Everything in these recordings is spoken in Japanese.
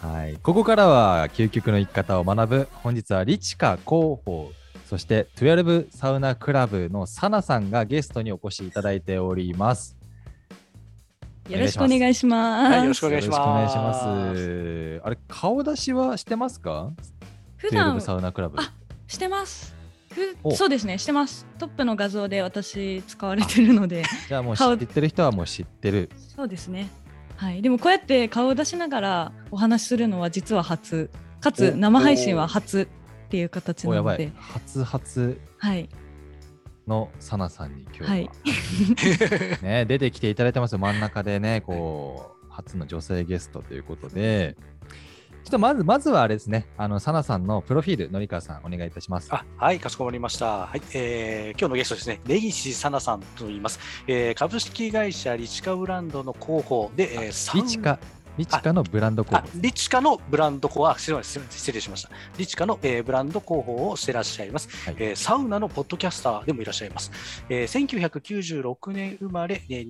はい、ここからは究極の生き方を学ぶ本日はリチカ広報そして12サウナクラブのサナさんがゲストにお越しいただいております。よろしくお願いします。はいよろしくお願いします。あれ顔出しはしてますか？普段12サウナクラブ。あしてます。そうですね、してます。トップの画像で私使われてるので、じゃあもう知顔ってる人はもう知ってる。そうですね。はい。でもこうやって顔を出しながらお話しするのは実は初、かつお生配信は初っていう形おやばいなので、。初初はい。のサナさんに今日は、はい ね出てきていただいてますよ真ん中でねこう初の女性ゲストということで。ちょっとまずまずはあれですね、あのサナさんのプロフィール、のりかわさん、お願いいたします。あはい、かしこまりました。はい、えー今日のゲストですね、根岸さなさんと言います。えー株式会社リチカブランドの広報で、えーリチカ、リチカのブランドコーあリチカのブランド広報、あすみません、失礼しました。リチカの、えーブランド広報をしてらっしゃいます、はいえーサウナのポッドキャスターでもいらっしゃいます。えー1996年生まれ、えー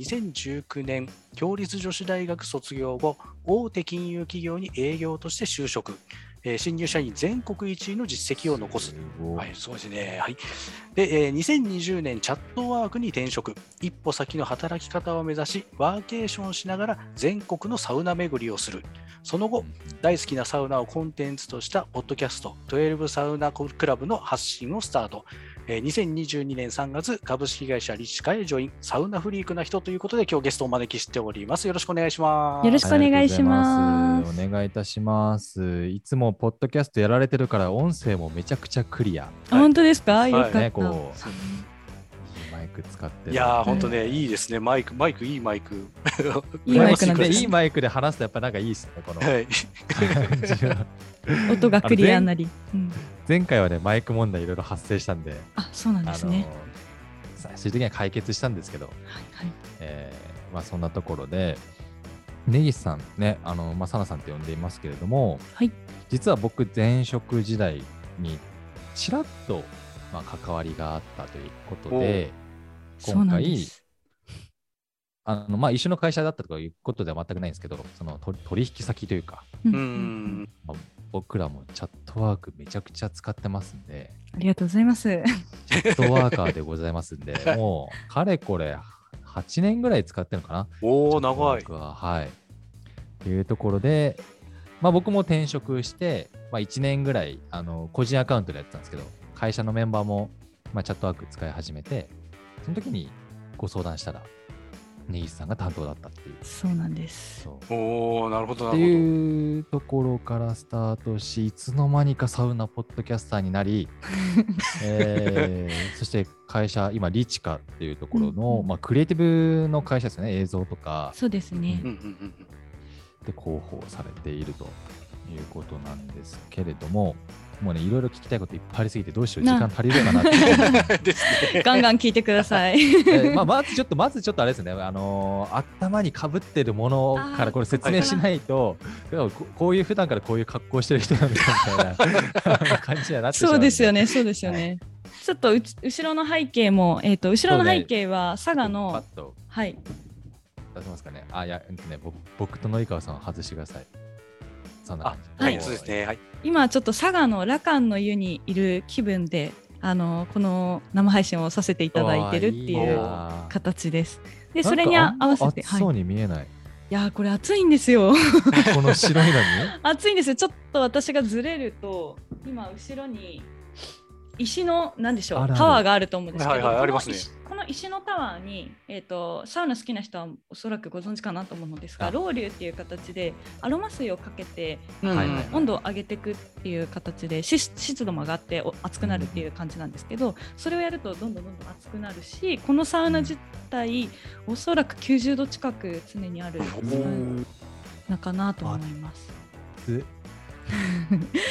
2019年、共立女子大学卒業後、大手金融企業に営業として就職。えー新入社員全国一位の実績を残す。ごはい、そうですね。はい。で、えー2020年、チャットワークに転職。一歩先の働き方を目指し、ワーケーションしながら全国のサウナ巡りをする。その後、大好きなサウナをコンテンツとしたポッドキャスト、12サウナクラブの発信をスタート。えー2022年3月、株式会社リチカへジョイン、サウナフリークな人ということで、今日ゲストをお招きしております。よろしくお願いします。よろしくお願いしますお願いいたします。いつもポッドキャストやられてるから、音声もめちゃくちゃクリア。あ本当ですか、いよかった。ね、こう、いいマイク使ってる。いやー、本当ね、いいですね。マイク、マイク、いいマイク。いいマイクなんでいいマイクで話すとやっぱなんかいいですね、このはい。音がクリアになり。うん、前回はね、マイク問題いろいろ発生したんで、あ、そうなんですね。あの最終的には解決したんですけど、はいはい。えーまあ、そんなところで、根岸さんね、あのまあ、サナさんって呼んでいますけれども、はい実は僕、前職時代にちらっと、まあ、関わりがあったということで、そう今回なんです。あのまあ、一緒の会社だったとかいうことでは全くないんですけど、その取取引先というか、うん僕らもチャットワークめちゃくちゃ使ってますんで、ありがとうございます。チャットワーカーでございますんで、もうかれこれ8年ぐらい使ってるのかな。おお、長い。はい。というところで、まあ、僕も転職して、まあ、1年ぐらいあの個人アカウントでやってたんですけど、会社のメンバーも、まあ、チャットワーク使い始めて、その時にご相談したら、根岸さんが担当だったっていう。そうなんです。おお、なるほど、なってるほど。いうところからスタートし、いつの間にかサウナポッドキャスターになり、えーそして会社、今、リチカっていうところの、うんうんまあ、クリエイティブの会社ですよね、映像とかそうですねうん。うんうんで広報されているということなんですけれども、もうね、いろいろ聞きたいこといっぱいありすぎて、どうしよう、時な間足りるかなって。ガンガン聞いてください。えーまあ、まずちょっと、まずちょっとあれですね、あのー頭にかぶってるものからこれ説明しないと、いやここういう普段からこういう格好してる人なんだみたいな感じにはなってしまそうですよね。ね、そうですよね。ちょっとうち後ろの背景も、えっ、と、後ろの背景は佐賀パのッ、とはい、出せますかね。あ、いや、ね、僕僕とのりかわさんを外してください。そんなあ感じ。、ははいい、そうですね。はい。今ちょっと佐賀の羅漢の湯にいる気分で、あのこの生配信をさせていただいてるっていうな形です。で、それに合わせて、あんま熱そうはい。に見えない。いやー、これ暑いんですよ。この白いのに？暑いんですよ。ちょっと私がずれると、今後ろに石のなんでしょうあるあるタワーがあると思うんですけど、はいはいありますね。この石このタワーに、えー、とサウナ好きな人はおそらくご存知かなと思うのですがあ。ロウリュっていう形でアロマ水をかけてうんはいはい。温度を上げていくっていう形で湿湿度も上がってお熱くなるっていう感じなんですけどそれをやるとどんどんどんどん熱くなるしこのサウナ自体おそらく90度近く常にあるサウナかなと思います。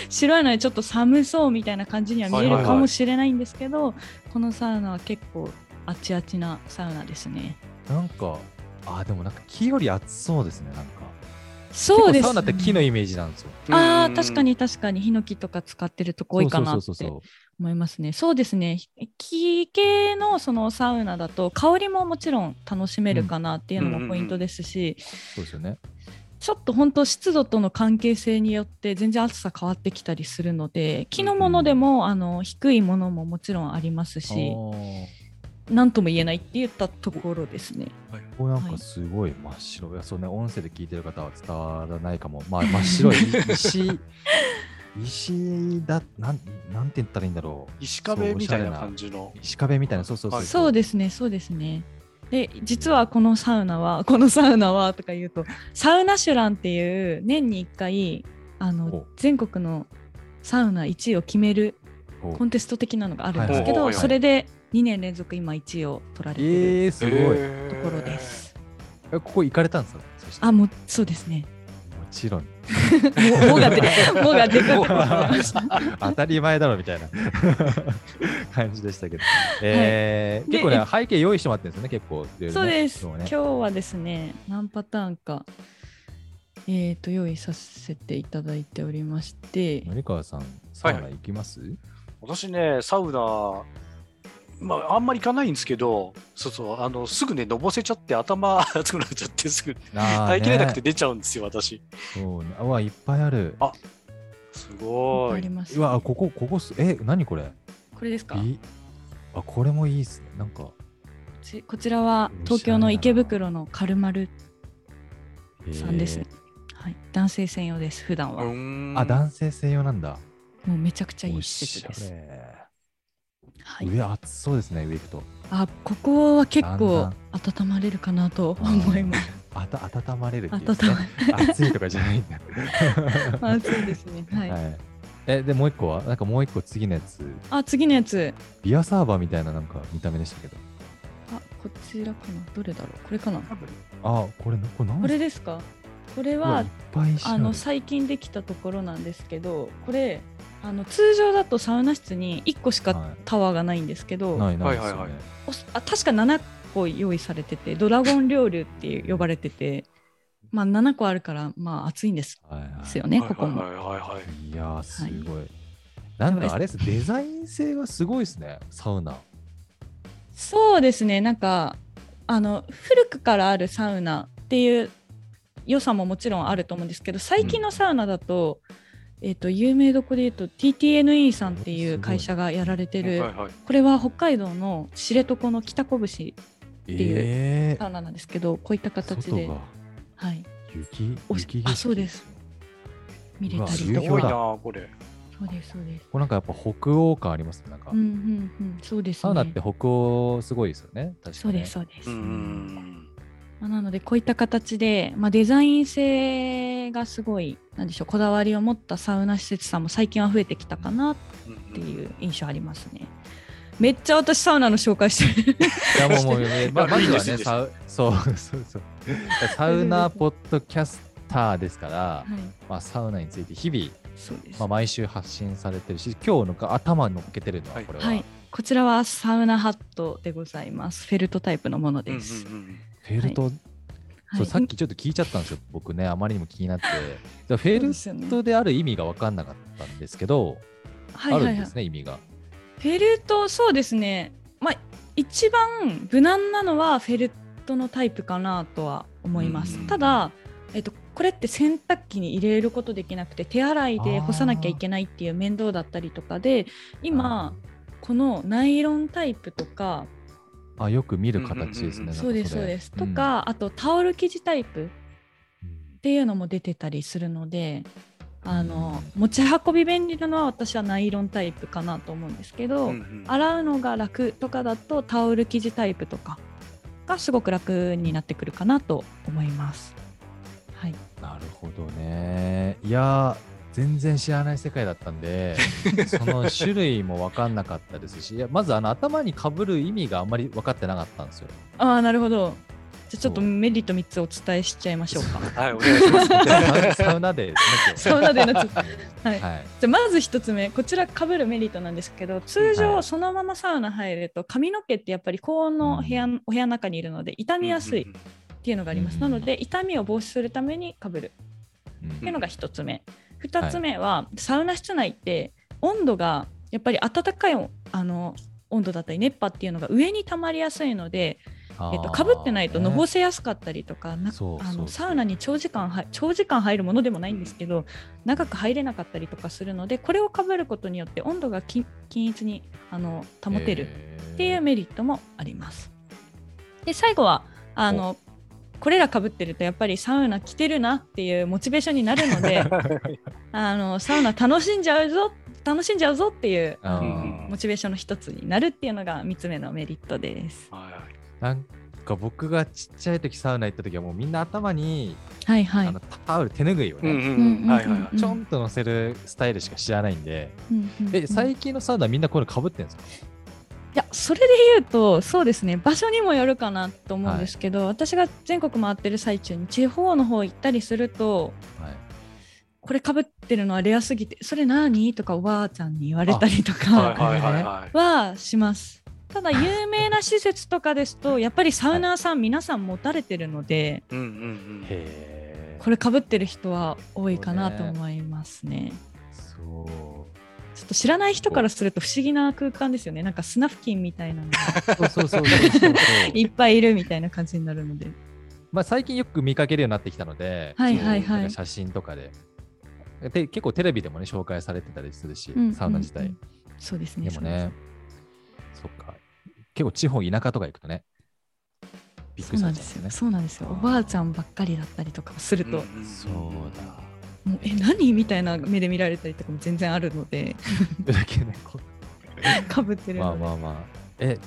つ白いのでちょっと寒そうみたいな感じには見えるかもしれないんですけど、このサウナは結構あちあちなサウナですね。なんか、あ、でもなんか木より熱そうですね、なんか。そうです、結構サウナって木のイメージなんですよ。ああ確かに確かにヒノキとか使ってるとこ多いかなって思いますね。そうですね。木系のそのサウナだと香りももちろん楽しめるかなっていうのもポイントですし、そうですよね。ちょっと本当湿度との関係性によって全然暑さ変わってきたりするので木のものでも、あの低いものももちろんありますし何とも言えないって言ったところですね。はい。ここなんかすごい真っ白。いやそうね音声で聞いてる方は伝わらないかも。まあ真っ白い。石 石だなんなんて言ったらいいんだろう。石壁みたいな感じの。石壁みたいな。そうそうそうはいそうですねそうですね。で実はこのサウナはこのサウナはとか言うとサウナシュランっていう年に1回あのお全国のサウナ1位を決めるコンテスト的なのがあるんですけど、はいはいはいそれで2年連続今1位を取られてるえー、すごい、えーところです。えここ行かれたんですか？あもうそうですね。もちろん。もうもがでもがで。当たり前だろみたいな。感じでしたけど、えーで結構ね背景用意してもらってるんですよね結構、ね、そうです。今日はね。今日はですね、何パターンか、えー、と用意させていただいておりまして、森川さんサウナ行きます、私ね、サウナ、まあ、あんまり行かないんですけど、そうそう、あのすぐね、のぼせちゃって、頭 熱くなっちゃって、すぐあー耐えきれなくてね出ちゃうんですよ、私。そうね。うわいっぱいある。あすごい。あり。ます、うわここここすえ何これ？これですか？いいあこれもいいっすね。なんか、ちこちらは東京の池袋のカルマルえーさんですね。はい、男性専用です、普段は。あ男性専用なんだ。うめちゃくちゃいいお施設です。はい、上暑そうですね上行くとあここは結構温まれるかなと思います。あた温まれるってい温う、ね、ま暑いとかじゃないんだ 暑いですね。はい。はいえでもう一個は？なんかもう一個次のやつあ次のやつ。ビアサーバーみたいななんか見た目でしたけどあこちらかな。どれだろう？これかな？あこれこれ何これですか？これはあの最近できたところなんですけどこれあの通常だとサウナ室に1個しかはい。タワーがないんですけど、あ確か7個用意されててドラゴン料理っていう呼ばれてて、まあ、7個あるからまあ暑いんですはいはい。ですよね、ここも。はいはいはいはい。いやーすごい、なんかあれですデザイン性がすごいですねサウナ。そうですねなんかあの古くからあるサウナっていう良さももちろんあると思うんですけど最近のサウナだと,、えっと有名どこで言うと TTNE さんっていう会社がやられてる、はいはいこれは北海道の知床の北拳えていうえサウナなんですけどこういった形で、外が。はい、雪？雪あそうです。見れたりとか。ごいな、これ。そうですそうです。これなんかやっぱ北欧感ありますねなんか、うんうんうん。そうですね。サウナって北欧すごいですよね確かにそうですそうです、うーん。まあなのでこういった形で、まあ、デザイン性がすごいなんでしょうこだわりを持ったサウナ施設さんも最近は増えてきたかなっていう印象ありますね。めっちゃ私サウナの紹介してる。いやもうもう、ね まあ、まずはねサウそうそうそうサウナポッドキャスターですから、はい、まあ、サウナについて日々、そうです。まあ、毎週発信されてるし今日のか頭に乗っけてるのははいこれは、はい、こちらはサウナハットでございます。フェルトタイプのものです。うんうんうんフェルト、はい。そうさっきちょっと聞いちゃったんですよ僕ねあまりにも気になって。じゃあフェルトである意味が分かんなかったんですけど、はいはいはい。あるんです。ね意味が。フェルトそうですね。まあ一番無難なのはフェルトのタイプかなとは思います。うん。ただ、えっとこれって洗濯機に入れることできなくて手洗いで干さなきゃいけないっていう面倒だったりとかで今このナイロンタイプとかあよく見る形ですね、そうですれそうです、うん。とかあとタオル生地タイプっうん。ていうのも出てたりするのであの持ち運び便利なのは私はナイロンタイプかなと思うんですけど、うんうん。洗うのが楽とかだとタオル生地タイプとかがすごく楽になってくるかなと思います。はい、なるほどね。いやー全然知らない世界だったんで その種類も分かんなかったですしいやまずあの頭にかぶる意味があんまり分かってなかったんですよああなるほど。じゃあちょっとメリット3つお伝えしちゃいましょうか。はい、お願いします。サウナでサウナでじゃあまず1つ目こちらかぶるメリットなんですけど通はい常そのままサウナ入ると髪の毛ってやっぱり高温の部屋,、うんお部屋の中にいるので傷みやすいっうんうんていうのがあります。うんなので痛みを防止するためにかぶるうんっていうのが1つ目。2つ目は、サウナ室内って温度がやっぱり暖かいあの温度だったり熱波っていうのが上に溜まりやすいのでえっと被ってないとのぼせやすかったりとか、サウナに長時間は長時間入るものでもないんですけど長く入れなかったりとかするのでこれをかぶることによって温度がき均一にあの保てるっていうメリットもあります。で最後はあのこれらかぶってるとやっぱりサウナ来てるなっていうモチベーションになるので あのサウナ楽しんじゃうぞ楽しんじゃうぞっていうモチベーションの一つになるっていうのが3つ目のメリットです。なんか僕がちっちゃい時サウナ行った時はもうみんな頭に、はいはい。あのタオル手ぬぐいをね、ちょんと乗せるスタイルしか知らないんで、うんうんうん。え最近のサウナみんなこれかぶってんですか？いやそれで言うとそうですね。場所にもよるかなと思うんですけど、私が全国回ってる最中に地方の方行ったりするとはい。これかぶってるのはレアすぎてそれ何？とかおばあちゃんに言われたりとかはい。はい。はい。はい。はします。ただ有名な施設とかですとやっぱりサウナーさん皆さん持たれてるのでうんうんうん。へえこれかぶってる人は多いかなと思いますね。そうちょっと知らない人からすると不思議な空間ですよね。なんか砂付近みたいなのがそうそうそうそうそういっぱいいるみたいな感じになるので。まあ最近よく見かけるようになってきたので、はいはいはいなんか写真とかでで結構テレビでもね紹介されてたりするし、うんサウナ自体、そうですね。でもねそっか結構地方田舎とか行くとねびっくりそうなんですよ。されちゃうんですよねそうなんですよ。おばあちゃんばっかりだったりとかすると、うそうだもうえ何？みたいな目で見られたりとかも全然あるので、だけねこかぶってる。まあまあまあえ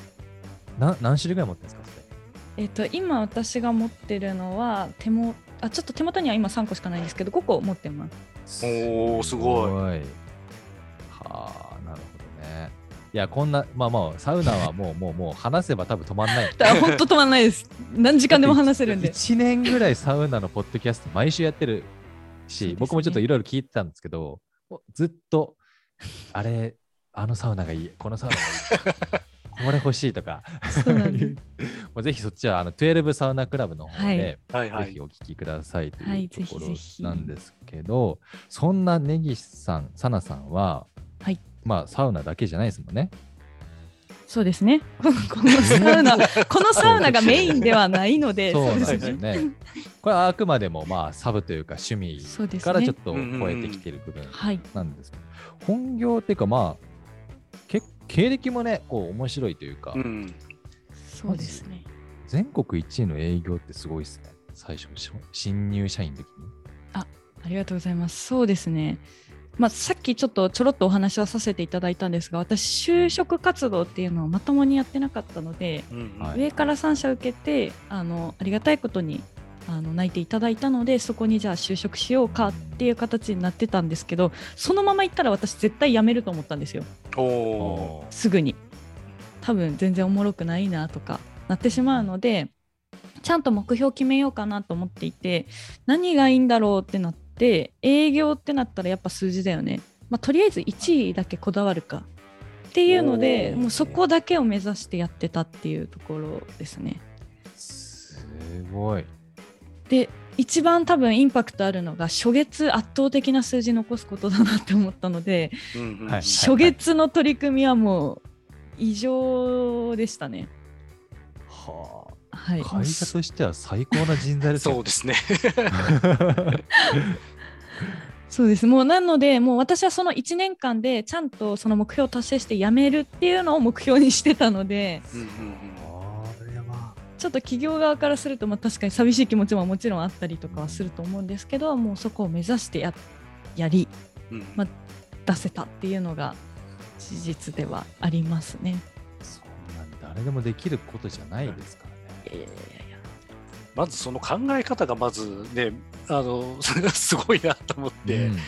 な何種類ぐらい持ってるんですかえっと今私が持ってるのは手もあちょっと手元には今3個しかないんですけど5個持ってます。おーすごいはあなるほどねいやこんなまあまあサウナはもうもうもう話せば多分止まんない 本当止まんないです。何時間でも話せるんで。1年ぐらいサウナのポッドキャスト毎週やってるし、ね。僕もちょっといろいろ聞いてたんですけど、もうずっと、あれ、あのサウナがいい、このサウナがいい、これ欲しいとか、もうぜひそっちはあの12サウナクラブの方で、はいはい。ぜひお聞きくださいとはいいうところなんですけど、そんな根岸さん、サナさんは、はい。まあサウナだけじゃないですもんね。そうですね。このサウナ、このサウナがメインではないので、そうでですよね。これはあくまでもまあサブというか趣味そうですねからちょっと超えてきてる部分はい。なんですけど、本業っていうかまあけ経歴もねこう面白いというか、うんそうですね。全国1位の営業ってすごいですね最初し新入社員の時にありがとうございます。そうですね。まあ、さっきちょっとちょろっとお話はさせていただいたんですが、私、就職活動っていうのをまともにやってなかったので、うんはい。上から3社受けて、あのありがたいことにあの泣いていただいたので、そこにじゃあ就職しようかっていう形になってたんですけど、そのまま行ったら私、絶対辞めると思ったんですよ。すぐに。多分全然おもろくないなとかなってしまうのでちゃんと目標を決めようかなと思っていて何がいいんだろうってなって営業ってなったらやっぱ数字だよね、まあ、とりあえず1位だけこだわるか。っていうのでもうそこだけを目指してやってたっていうところですね。すごい。で一番多分インパクトあるのが初月圧倒的な数字残すことだなって思ったのでうん初月の取り組みはもう異常でしたね。ははい、あ会社としては最高な人材ですよ。そうですね。そうです。もうなのでもう私はその1年間でちゃんとその目標を達成して辞めるっていうのを目標にしてたのでうんうんこれはちょっと企業側からすると、まあ、確かに寂しい気持ちももちろんあったりとかはすると思うんですけどもうそこを目指してややりま出せたっていうのが事実ではありますね。そんなん誰でもできることじゃないですかやいやいやいやまずその考え方がまずね、あの すごいなと思って、うん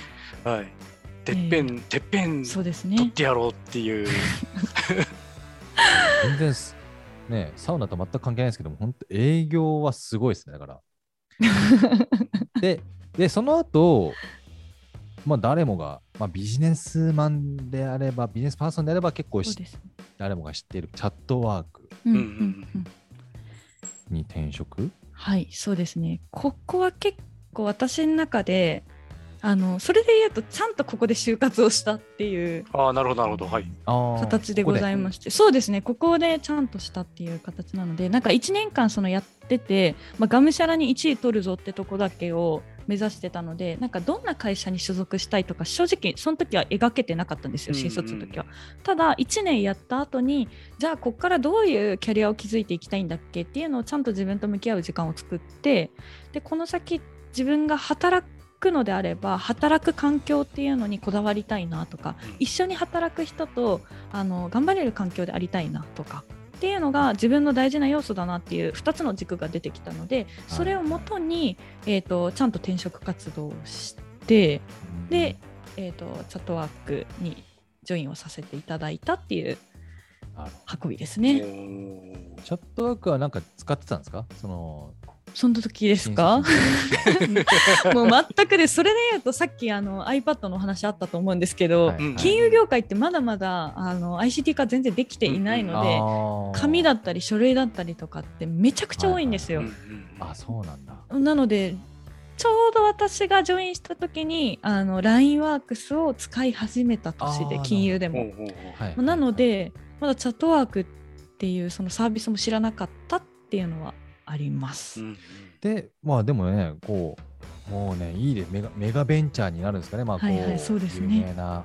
はい。てっぺん、てっぺんそうです取っね。てやろうっていう。全然すねサウナと全く関係ないですけども本当営業はすごいですねだから ででその後まあ誰もが、まあ、ビジネスマンであればビジネスパーソンであれば結構しそうです。誰もが知っているチャットワークうんうんうんうんに転職？はい、そうですね。ここは結構私の中で、あのそれで言うとちゃんとここで就活をしたっていうああ、なるほど、なるほど。はい。形でございましてそうですねここでちゃんとしたっていう形なのでなんか1年間そのやってて、まあ、がむしゃらに1位取るぞってとこだけを目指してたのでなんかどんな会社に所属したいとか正直その時は描けてなかったんですようんうん新卒の時は。ただ1年やった後にじゃあここからどういうキャリアを築いていきたいんだっけっていうのをちゃんと自分と向き合う時間を作ってでこの先自分が働くのであれば働く環境っていうのにこだわりたいなとかうん。一緒に働く人とあの頑張れる環境でありたいなとかっていうのが自分の大事な要素だなっていう2つの軸が出てきたのでそれをもとに、えー、とちゃんと転職活動をしてで、えー、とチャットワークにジョインをさせていただいたっていう運びですおね。ー。チャットワークはなんか使ってたんですか？そのその時ですか？もう全くでそれで言うとさっきあの iPad のお話あったと思うんですけど、はい。うん。金融業界ってまだまだあの ICT 化全然できていないので、紙だっったり書類だったりとかってめちゃくちゃ多いんですよ。うんうんあそうなんだ。なのでちょうど私がジョインした時にあの LINE ワークスを使い始めた年で金融でも。なのでまだチャットワークっていうそのサービスも知らなかったっていうのはあります。うんうん。でまあでもねこうもうねいいでメガメガベンチャーになるんですかね。まあこう、はいはいそうですね。有名な、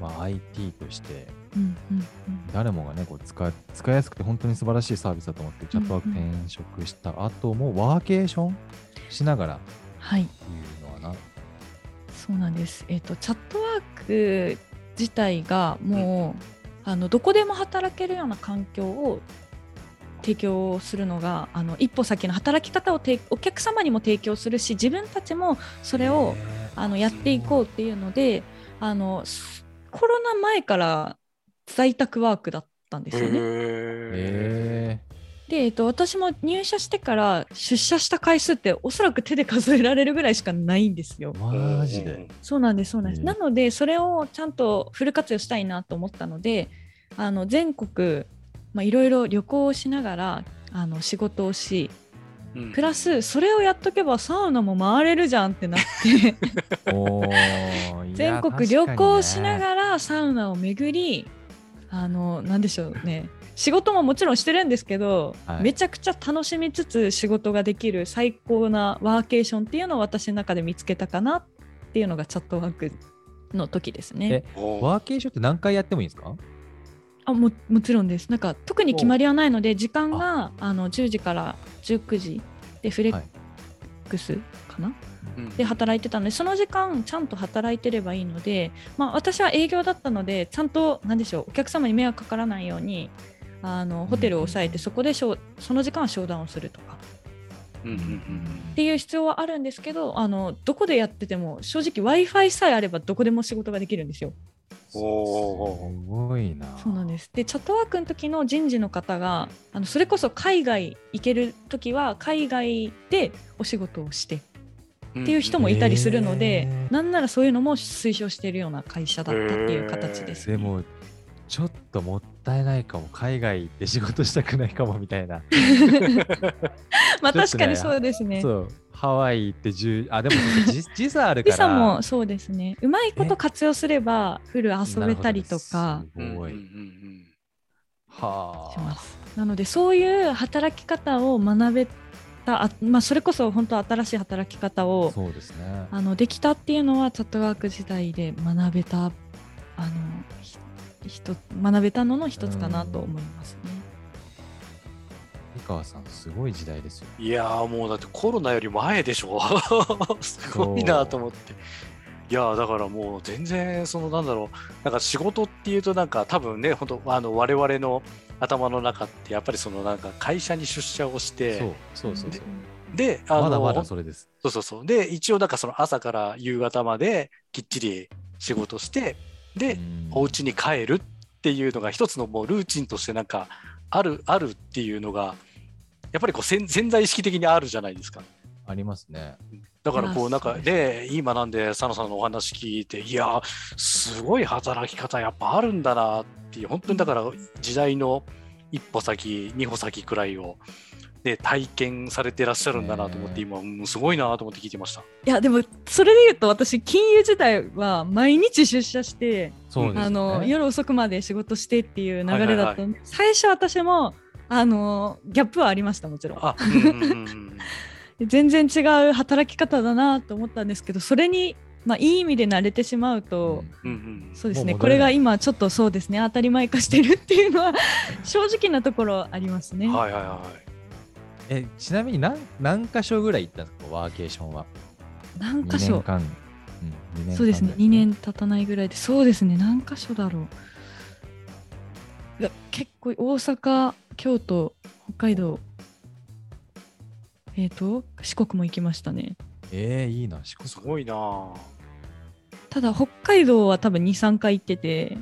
まあ、IT として。うんうんうん。誰もがねこう使い使いやすくて本当に素晴らしいサービスだと思ってチャットワークうんうん転職した後もワーケーションしながら。っはい。ていうのはな。そうなんです。えっ、とチャットワーク自体がもう、あのどこでも働けるような環境を提供するのがあの一歩先の働き方をてお客様にも提供するし自分たちもそれをあのやっていこうっていうのであのすコロナ前から在宅ワークだったんですよね。で、えっと、私も入社してから出社した回数っておそらく手で数えられるぐらいしかないんですよ。ー、マジで。そうなんです、そうなんです。ええなので、それをちゃんとフル活用したいなと思ったので、あの全国、まあ、いろいろ旅行をしながらあの仕事をし、うん。プラスそれをやっとけばサウナも回れるじゃんってなって、全国旅行しなら。がらサウナを巡り、あの、なんでしょうね。仕事ももちろんしてるんですけど、はい。めちゃくちゃ楽しみつつ仕事ができる最高なワーケーションっていうのを私の中で見つけたかなっていうのがチャットワークの時ですね。ワーケーションって何回やってもいいんですか？あももちろんです。なんか特に決まりはないので時間があ。の10時から19時でフレックスかな、うん。で働いてたのでその時間ちゃんと働いてればいいので、まあ、私は営業だったのでちゃんと何でしょうお客様に迷惑かからないようにあのホテルを抑えてそこで商その時間は商談をするとか。っていう必要はあるんですけどあのどこでやってても正直 w i f i さえあればどこでも仕事ができるんですよ。すごいな。そうなんですでチャットワークの時の人事の方があのそれこそ海外行ける時は海外でお仕事をしてうんっていう人もいたりするので、へーなんならそういうのも推奨しているような会社だったっていう形です。でも、ちょっともったいないかも。海外で仕事したくないかもみたいな。まあ確かにそうですね。そう。ハワイって10、あ、でも時 時差あるから。時差もそうですね。うまいこと活用すればフル遊べたりとかすごい。はあ。します。なのでそういう働き方を学べた、あまあ、それこそ本当新しい働き方をそうですね。あのできたっていうのはチャットワーク時代で学べたあのひひと学べたのの一つかなと思いますね。井川さん、すごい時代ですよ。いやーもうだってコロナより前でしょ すごいなと思って。いやーだからもう全然そのなんだろうなんか仕事っていうとなんか多分ね本当あの我々の頭の中ってやっぱりそのなんか会社に出社をしてそうそうそうそう。であのまだまだそれです。そうそうそうで一応なんかその朝から夕方まできっちり仕事してで、うんお家に帰るっていうのが一つのもうルーチンとしてなんかあるあるっていうのがやっぱりこう潜潜在意識的にあるじゃないですか。ありますね。だからこまあうなんかで今なんで佐野さんのお話聞いていやすごい働き方やっぱあるんだなっていう本当にだから時代の一歩先二歩先くらいをで体験されてらっしゃるんだなと思って、ね今、うんすごいなと思って聞いてました。いやでもそれで言うと私金融時代は毎日出社して、ね。あの夜遅くまで仕事してっていう流れだったんで、は最初私もあのギャップはありましたもちろんあ、うんうんうんうん 全然違う働き方だなと思ったんですけどそれに、まあ、いい意味で慣れてしまうと、うんうんうんそうですねこれが今ちょっとそうですね当たり前化してるっていうのは正直なところありますね。はいはいはい。えちなみに何何箇所ぐらい行ったんですかワーケーションは。2何箇所？年間。うん、二年間そうですねぐらい2年経たないぐらいでそうですね何箇所だろういや結構大阪京都北海道。えっ、と四国も行きましたね。えー、いいな、四国。すごいな。ぁ。ただ北海道は多分23回行ってて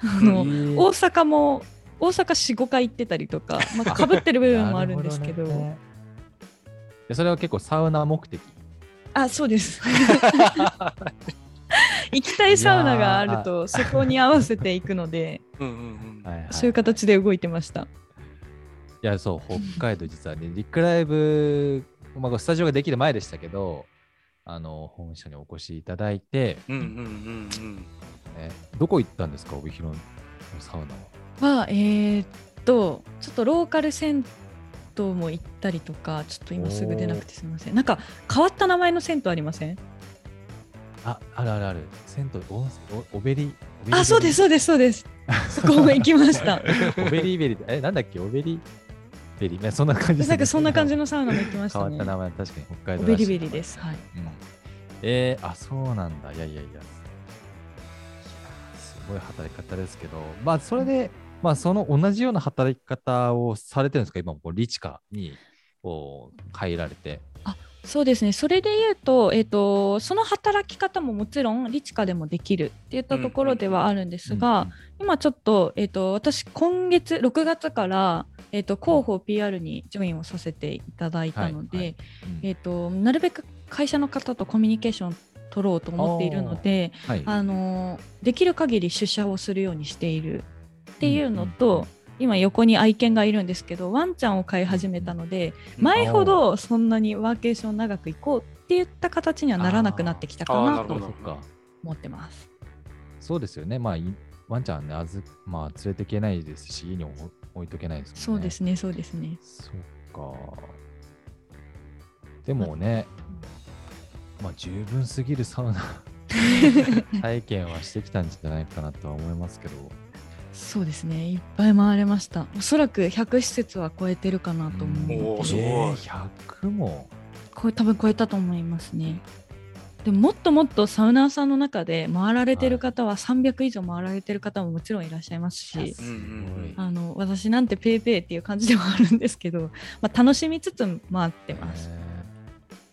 あの、えー。大阪も大阪45回行ってたりとか、まあ、かぶってる部分もあるんですけど。ね。でそれは結構サウナ目的。あそうです。行きたいサウナがあるとそこに合わせていくのでうんうんうん。はいはい。そういう形で動いてましたいや、そう、北海道実はね、リックライブ、まあ、スタジオができる前でしたけど、あの、本社にお越しいただいて、うんうんうんうん。ね、どこ行ったんですか、帯広のサウナは？はえーっとちょっとローカル銭湯も行ったりとかちょっと今すぐ出なくてすみませんなんか変わった名前の銭湯ありません？あ、あるあるある。銭湯、おオベリ、オベリあそうですそうですそうですそこも行きましたオベリーベリー、え、なんだっけ、オベリベリー、ね、そんな感じなんかそんな感じののサウナも行きましたね。変わった名前、確かに。北海お道ベリベリです。はい。うん。えー、あ、そうなんだ。いやいやいや。すごい働き方ですけど、まあ、それで、まあ、その同じような働き方をされてるんですか？今 RICHKA にこう入られて。そうですね。それで言うと,、えー、とその働き方ももちろん RICHKA でもできるっていったところではあるんですが、今ちょっと,、えー、と私今月6月から、えー、と広報 PR にジョインをさせていただいたので、はいはいうんえー、となるべく会社の方とコミュニケーション取ろうと思っているのではい、あのできる限り出社をするようにしているっていうのと、うんうん今横に愛犬がいるんですけどワンちゃんを飼い始めたので前ほどそんなにワーケーション長く行こうっていった形にはならなくなってきたかなと。思ってます。そうですよね。まあ、いワンちゃんはね、あず、まあ、連れていけないですし、家に置置いとけないですもんね。そうですねそうですね。そっか。でもね、まあ十分すぎるサウナ 体験はしてきたんじゃないかなとは思いますけど。そうですねいっぱい回れました。おそらく100施設は超えてるかなと思うので、おーすごいえー100も。これ多分超えたと思いますね。でももっともっとサウナーさんの中で回られてる方は300以上回られてる方ももちろんいらっしゃいますし、うんうんうんあの私なんてペイペイっていう感じではあるんですけど、まあ、楽しみつつ回ってます。えー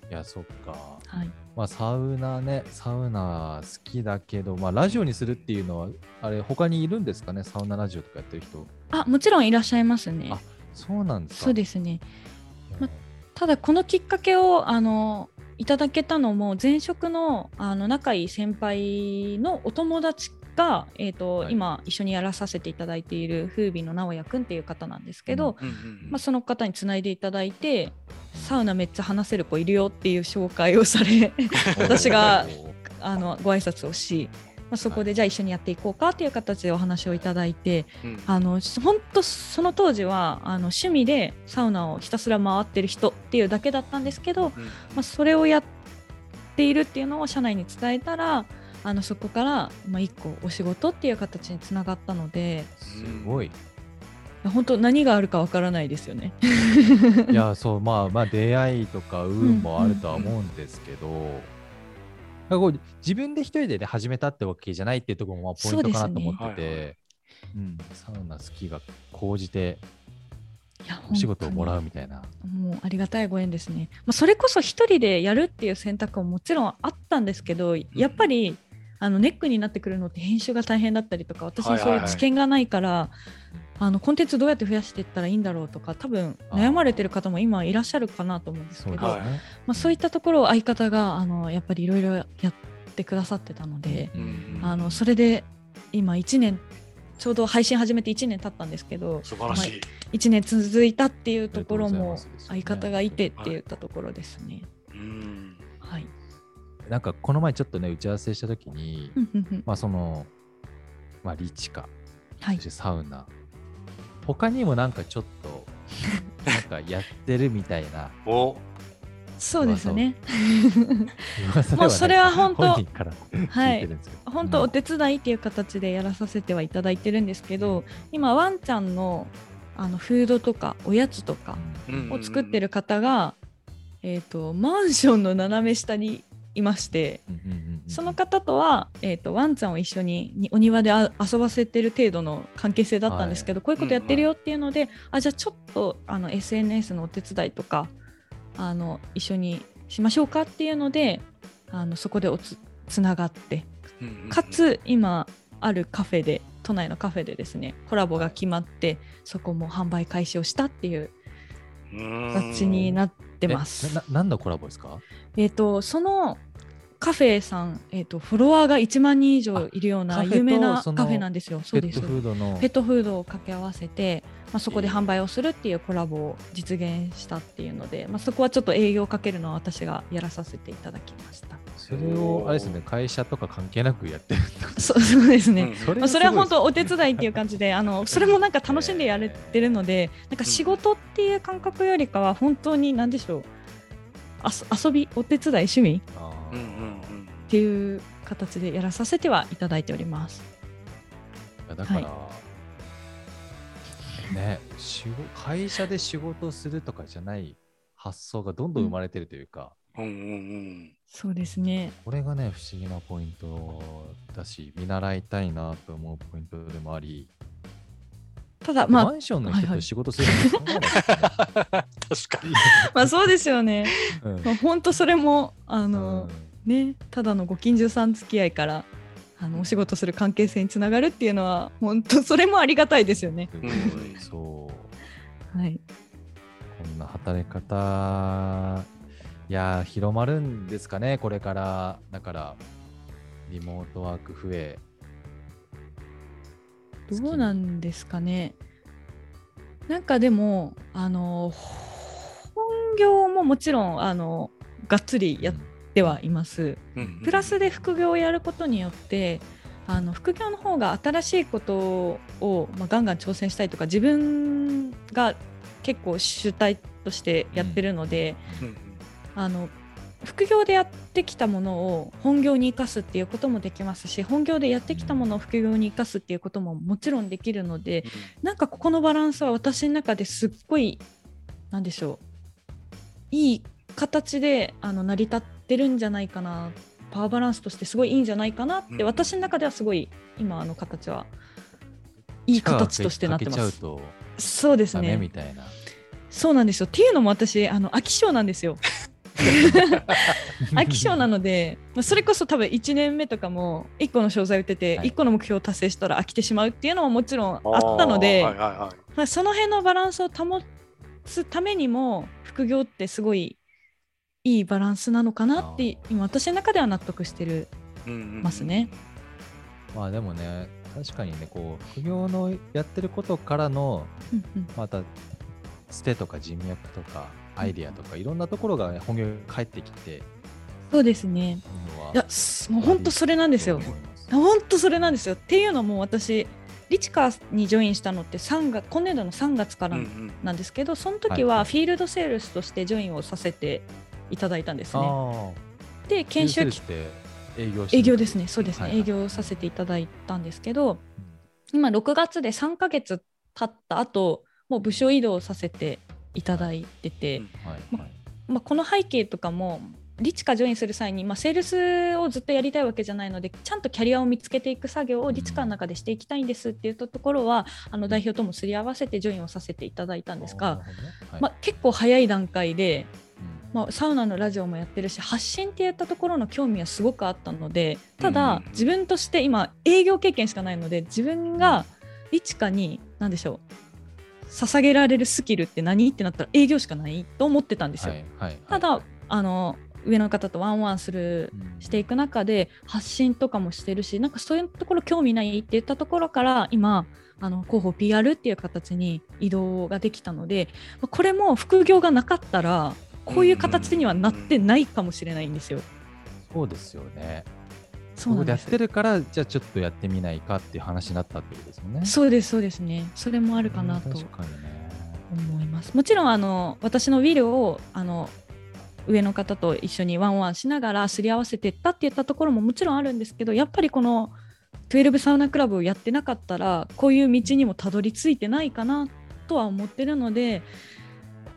いや、そっか。はい、まあ、サウナね、サウナ好きだけど、まあ、ラジオにするっていうのは、あれ、他にいるんですかね、サウナラジオとかやってる人。あもちろんいらっしゃいますねあ。そうなんですか。そうですね。まただこのきっかけをあのいただけたのも前職のあの仲いい先輩のお友達が、えーとはい。今一緒にやらさせていただいている風美の直哉くんっていう方なんですけど、まあ、その方につないでいただいてサウナめっちゃ話せる子いるよっていう紹介をされ 私があのご挨拶をし、まあ、そこでじゃあ一緒にやっていこうかっていう形でお話をいただいて、うんあの本当その当時はあの趣味でサウナをひたすら回ってる人っていうだけだったんですけど、うんまあ、それをやっているっていうのを社内に伝えたらあのそこから、まあ、一個お仕事っていう形につながったのですごい。本当何があるかわからないですよね。いや、そう、まあ、まあ、出会いとか運もあるとは思うんですけど、なんかこう自分で一人で、ね、始めたってわけじゃないっていうところもまあポイントかなと思ってて、うん、サウナ好きが高じてお仕事をもらううみたいな。もうありがたいご縁ですね。まあ、それこそ一人でやるっていう選択ももちろんあったんですけどやっぱりあのネックになってくるのって編集が大変だったりとか私にそういう知見がないから、あのコンテンツどうやって増やしていったらいいんだろうとか多分悩まれてる方も今いらっしゃるかなと思うんですけど、そうね。まあ、そういったところを相方があのやっぱりいろいろやってくださってたので、うんうんあのそれで今1年ちょうど配信始めて1年経ったんですけど素晴らしい。1年続いたっていうところも相方がいてって言ったところですね。うん。はい。なんかこの前ちょっとね打ち合わせした時に、まあそのまあリチカはいそしてサウナ他にもなんかちょっとなんかやってるみたいな。お、そうですね。もうそれは本当本人から聞いてるんですけど、本当お手伝いっていう形でやらさせてはいただいてるんですけど、今ワンちゃんのあのフードとかおやつとかうん。を作ってる方が、えっ、とマンションの斜め下にいまして、うんうんうんうんその方とは、えー、とワンちゃんを一緒ににお庭であ遊ばせてる程度の関係性だったんですけど、こういうことやってるよっていうので、あじゃあちょっとあの SNS のお手伝いとかあの一緒にしましょうかっていうのであのそこでおつつながって。うんうんかつ今あるカフェで都内のカフェでですねコラボが決まってそこも販売開始をしたっていううん。形になってます。えなな何のコラボですか？えっ、とそのカフェさん、えー、とフォロワーが1万人以上いるような有名なカフェなんですよ。そうです。ペットフードの。ペットフードを掛け合わせて、まあ、そこで販売をするっていうコラボを実現したっていうので、まあ、そこはちょっと営業をかけるのは私がやらさせていただきました。それをあれですね会社とか関係なくやってるってことそうそうですね、うんそまあ、それは本当お手伝伝いっていう感じであのそれもなんか楽しんでやれてるのでなんか仕事っていう感覚よりかは本当に何でしょう。あそ遊びお手伝い趣味？っていう形でやらさせてはいただいております。だから、ね仕事会社で仕事をするとかじゃない発想がどんどん生まれてるというか、うんうんうんそうですね。これがね不思議なポイントだし見習いたいなと思うポイントでもあり、ただまあマンションの人はいはいと仕事するの考えない 確かに。まあそうですよね。うんまあ本当それもあうのん、ねただのご近所さん付き合いからあのお仕事する関係性につながるっていうのは本当それもありがたいですよね。すごいうんそうはい。こんな働き方、いやー、広まるんですかね、これから。だから、リモートワーク増え。どうなんですかね。なんかでもあの本業ももちろんあのがっつりやってはいます。うんプラスで副業をやることによってあの副業の方が新しいことを、まあ、ガンガン挑戦したいとか自分が結構主体としてやってるので、うんあの副業でやってきたものを本業に生かすっていうこともできますし本業でやってきたものを副業に生かすっていうことももちろんできるのでなんかここのバランスは私の中ですっごいなんでしょういい形であの成り立ってるんじゃないかなパワーバランスとしてすごいいいんじゃないかなって、うん私の中ではすごい今あの形はいい形としてなってます。そうですダメみね。たいな。そうなんですよ。っていうのも私あの飽き性なんですよ。飽き性なので、まあそれこそ多分1年目とかも1個の商材売ってて、はい1個の目標を達成したら飽きてしまうっていうのももちろんあったので、はいはいはいまあ、その辺のバランスを保つためにも副業ってすごいいいバランスなのかなって今私の中では納得してるうんうんうんますね。まあでもね、確かにね、こう、副業のやってることからの、うんうんまた、つてとか人脈とか、アイディアとか、いろんなところが、ね、本業に返ってきてそうですね。のは。いやすもう本当それなんですよ本当それなんですよ。っていうのも私リチカにジョインしたのって3月今年度の3月からうんうんなんですけど、その時はいははいフィールドセールスとしてジョインをさせていただいたんですね。あであ、研修期営業営業ですね、そうですね、はいはい。営業させていただいたんですけど、今6月で3ヶ月経った後もう部署移動させていただいてて、うんはいはい。まあ、この背景とかもリチカジョインする際に、まあ、セールスをずっとやりたいわけじゃないのでちゃんとキャリアを見つけていく作業をリチカの中でしていきたいんですって言ったところはあの代表ともすり合わせてジョインをさせていただいたんですが、はい。まあ、結構早い段階で、うんまあ、サウナのラジオもやってるし発信っていったところの興味はすごくあったのでただ、うん自分として今営業経験しかないので自分がリチカに何でしょう捧げられるスキルって何ってなったら営業しかないと思ってたんですよ。はいはいはいただあの上の方とワンワンするしていく中で発信とかもしてるしなんかそういうところ興味ないって言ったところから今あの広報 PR っていう形に移動ができたのでこれも副業がなかったらこういう形にはなってないかもしれないんですよ。そうですよね。そうなんですやってるからじゃあちょっとやってみないかっていう話になったってことですよね。そうですそうですね。それもあるかなと。思います。もちろんあの私のウィルをあの上の方と一緒にワンワンしながらすり合わせていったって言ったところももちろんあるんですけどやっぱりこの12サウナクラブをやってなかったらこういう道にもたどり着いてないかなとは思ってるので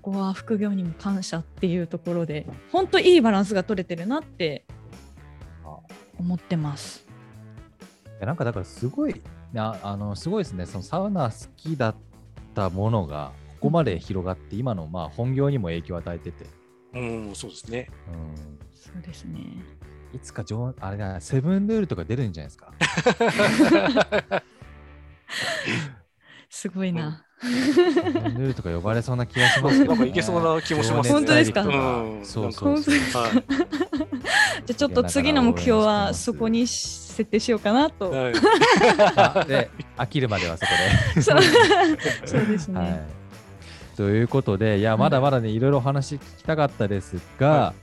ここは副業にも感謝っていうところで本当いいバランスが取れてるなって思ってます。いやなんかだからすごいああのすごいですねそのサウナ好きだったものがここまで広がって、今のまあ本業にも影響を与えてて、うん、そうですね。うん、そうですね。いつか上あれだセブンルールとか出るんじゃないですか？すごいな。セブンルールとか呼ばれそうな気がしますけど、ね。なんかいけそうな気もしますね 本当ですか？うんそうそうそう。はい。じゃあちょっと次の目標はそこに設定しようかなと。はい あで飽きるまではそこで。そうそうですね。はい。ということで、いや、まだまだね、いろいろお話聞きたかったですが、は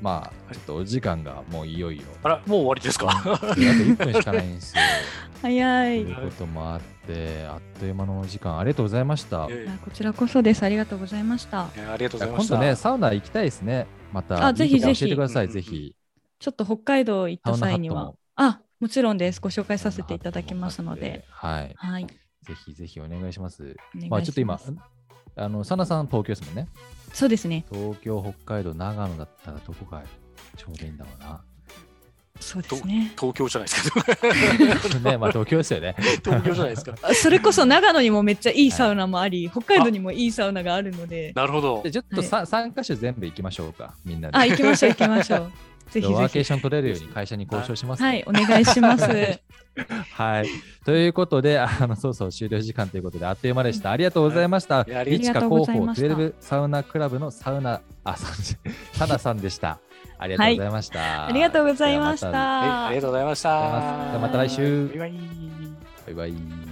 まあ、ちょっとお時間がもういよいよ。あら、もう終わりですか？あと1分しかないんですよ。早い。ということもあって、あっという間のお時間、ありがとうございました。こちらこそです。ありがとうございました。ありがとうございました。や今度ね、サウナ行きたいですね。また、あぜひぜひ教えてください、うんぜひ。ちょっと北海道行った際には。あ、もちろんです。ご紹介させていただきますので。。はい。はい。ぜひぜひお願いします。お願いしますまあ、ちょっと今、あの、サナさん東京ですもんね。そうですね。東京、北海道、長野だったらどこがちょうどいいんだろうな。そうですね。東京じゃないですか。ね、まあ東京ですよね。東京じゃないですか。あ それこそ長野にもめっちゃいいサウナもあり、北海道にもいいサウナがあるので。なるほどで。ちょっとさ、三箇所全部行きましょうか、みんなで。あ、行きましょう行きましょう。ぜひワーケぜーション取れるように会社に交渉します、ひ。はい、お願いします。はい。ということで、あの、そうそう、終了時間ということで、あっという間でした。ありがとうございました。いやありいちかがとうご広報ざいました12サウナクラブのサウナ、あ、ササナさんでした。ありがとうございました。ありがとうございましたはいありがた。とうございました。また来週バイバイバイバイ。